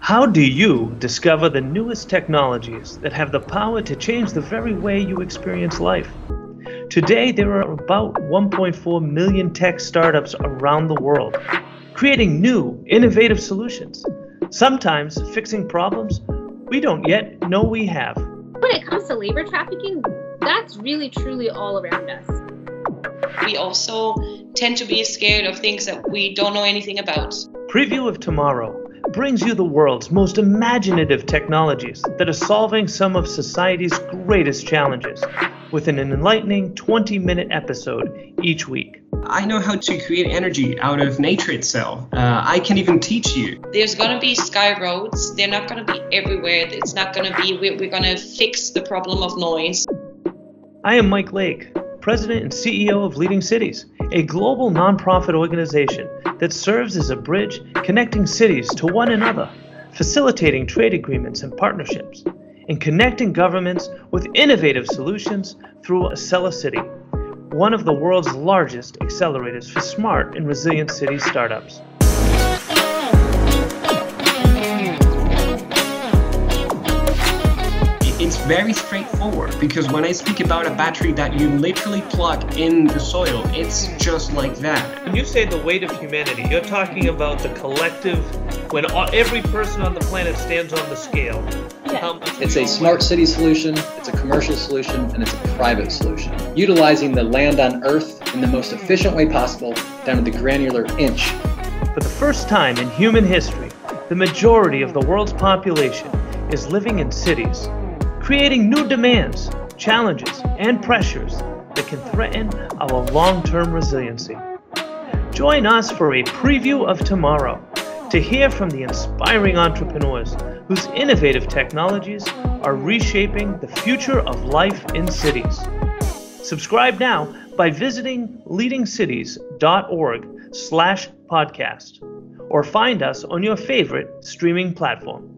How do you discover the newest technologies that have the power to change the very way you experience life? Today, there are about 1.4 million tech startups around the world, creating new, innovative solutions, sometimes fixing problems we don't yet know we have. When it comes to labor trafficking, that's really truly all around us. We also tend to be scared of things that we don't know anything about. Preview of Tomorrow brings you the world's most imaginative technologies that are solving some of society's greatest challenges within an enlightening 20 minute episode each week. I know how to create energy out of nature itself. Uh, I can even teach you. There's going to be sky roads. They're not going to be everywhere. It's not going to be, we're, we're going to fix the problem of noise. I am Mike Lake, President and CEO of Leading Cities, a global nonprofit organization that serves as a bridge connecting cities to one another, facilitating trade agreements and partnerships, and connecting governments with innovative solutions through AcceliCITY, one of the world's largest accelerators for smart and resilient city startups. It's very straightforward because when I speak about a battery that you literally plug in the soil, it's just like that. When you say the weight of humanity, you're talking about the collective, when all, every person on the planet stands on the scale. Yeah. Um, it's a smart city solution, it's a commercial solution, and it's a private solution. Utilizing the land on Earth in the most efficient way possible, down to the granular inch. For the first time in human history, the majority of the world's population is living in cities, creating new demands, challenges, and pressures that can threaten our long term resiliency. Join us for a preview of tomorrow to hear from the inspiring entrepreneurs whose innovative technologies are reshaping the future of life in cities. Subscribe now by visiting leadingcities.org slash podcast or find us on your favorite streaming platform.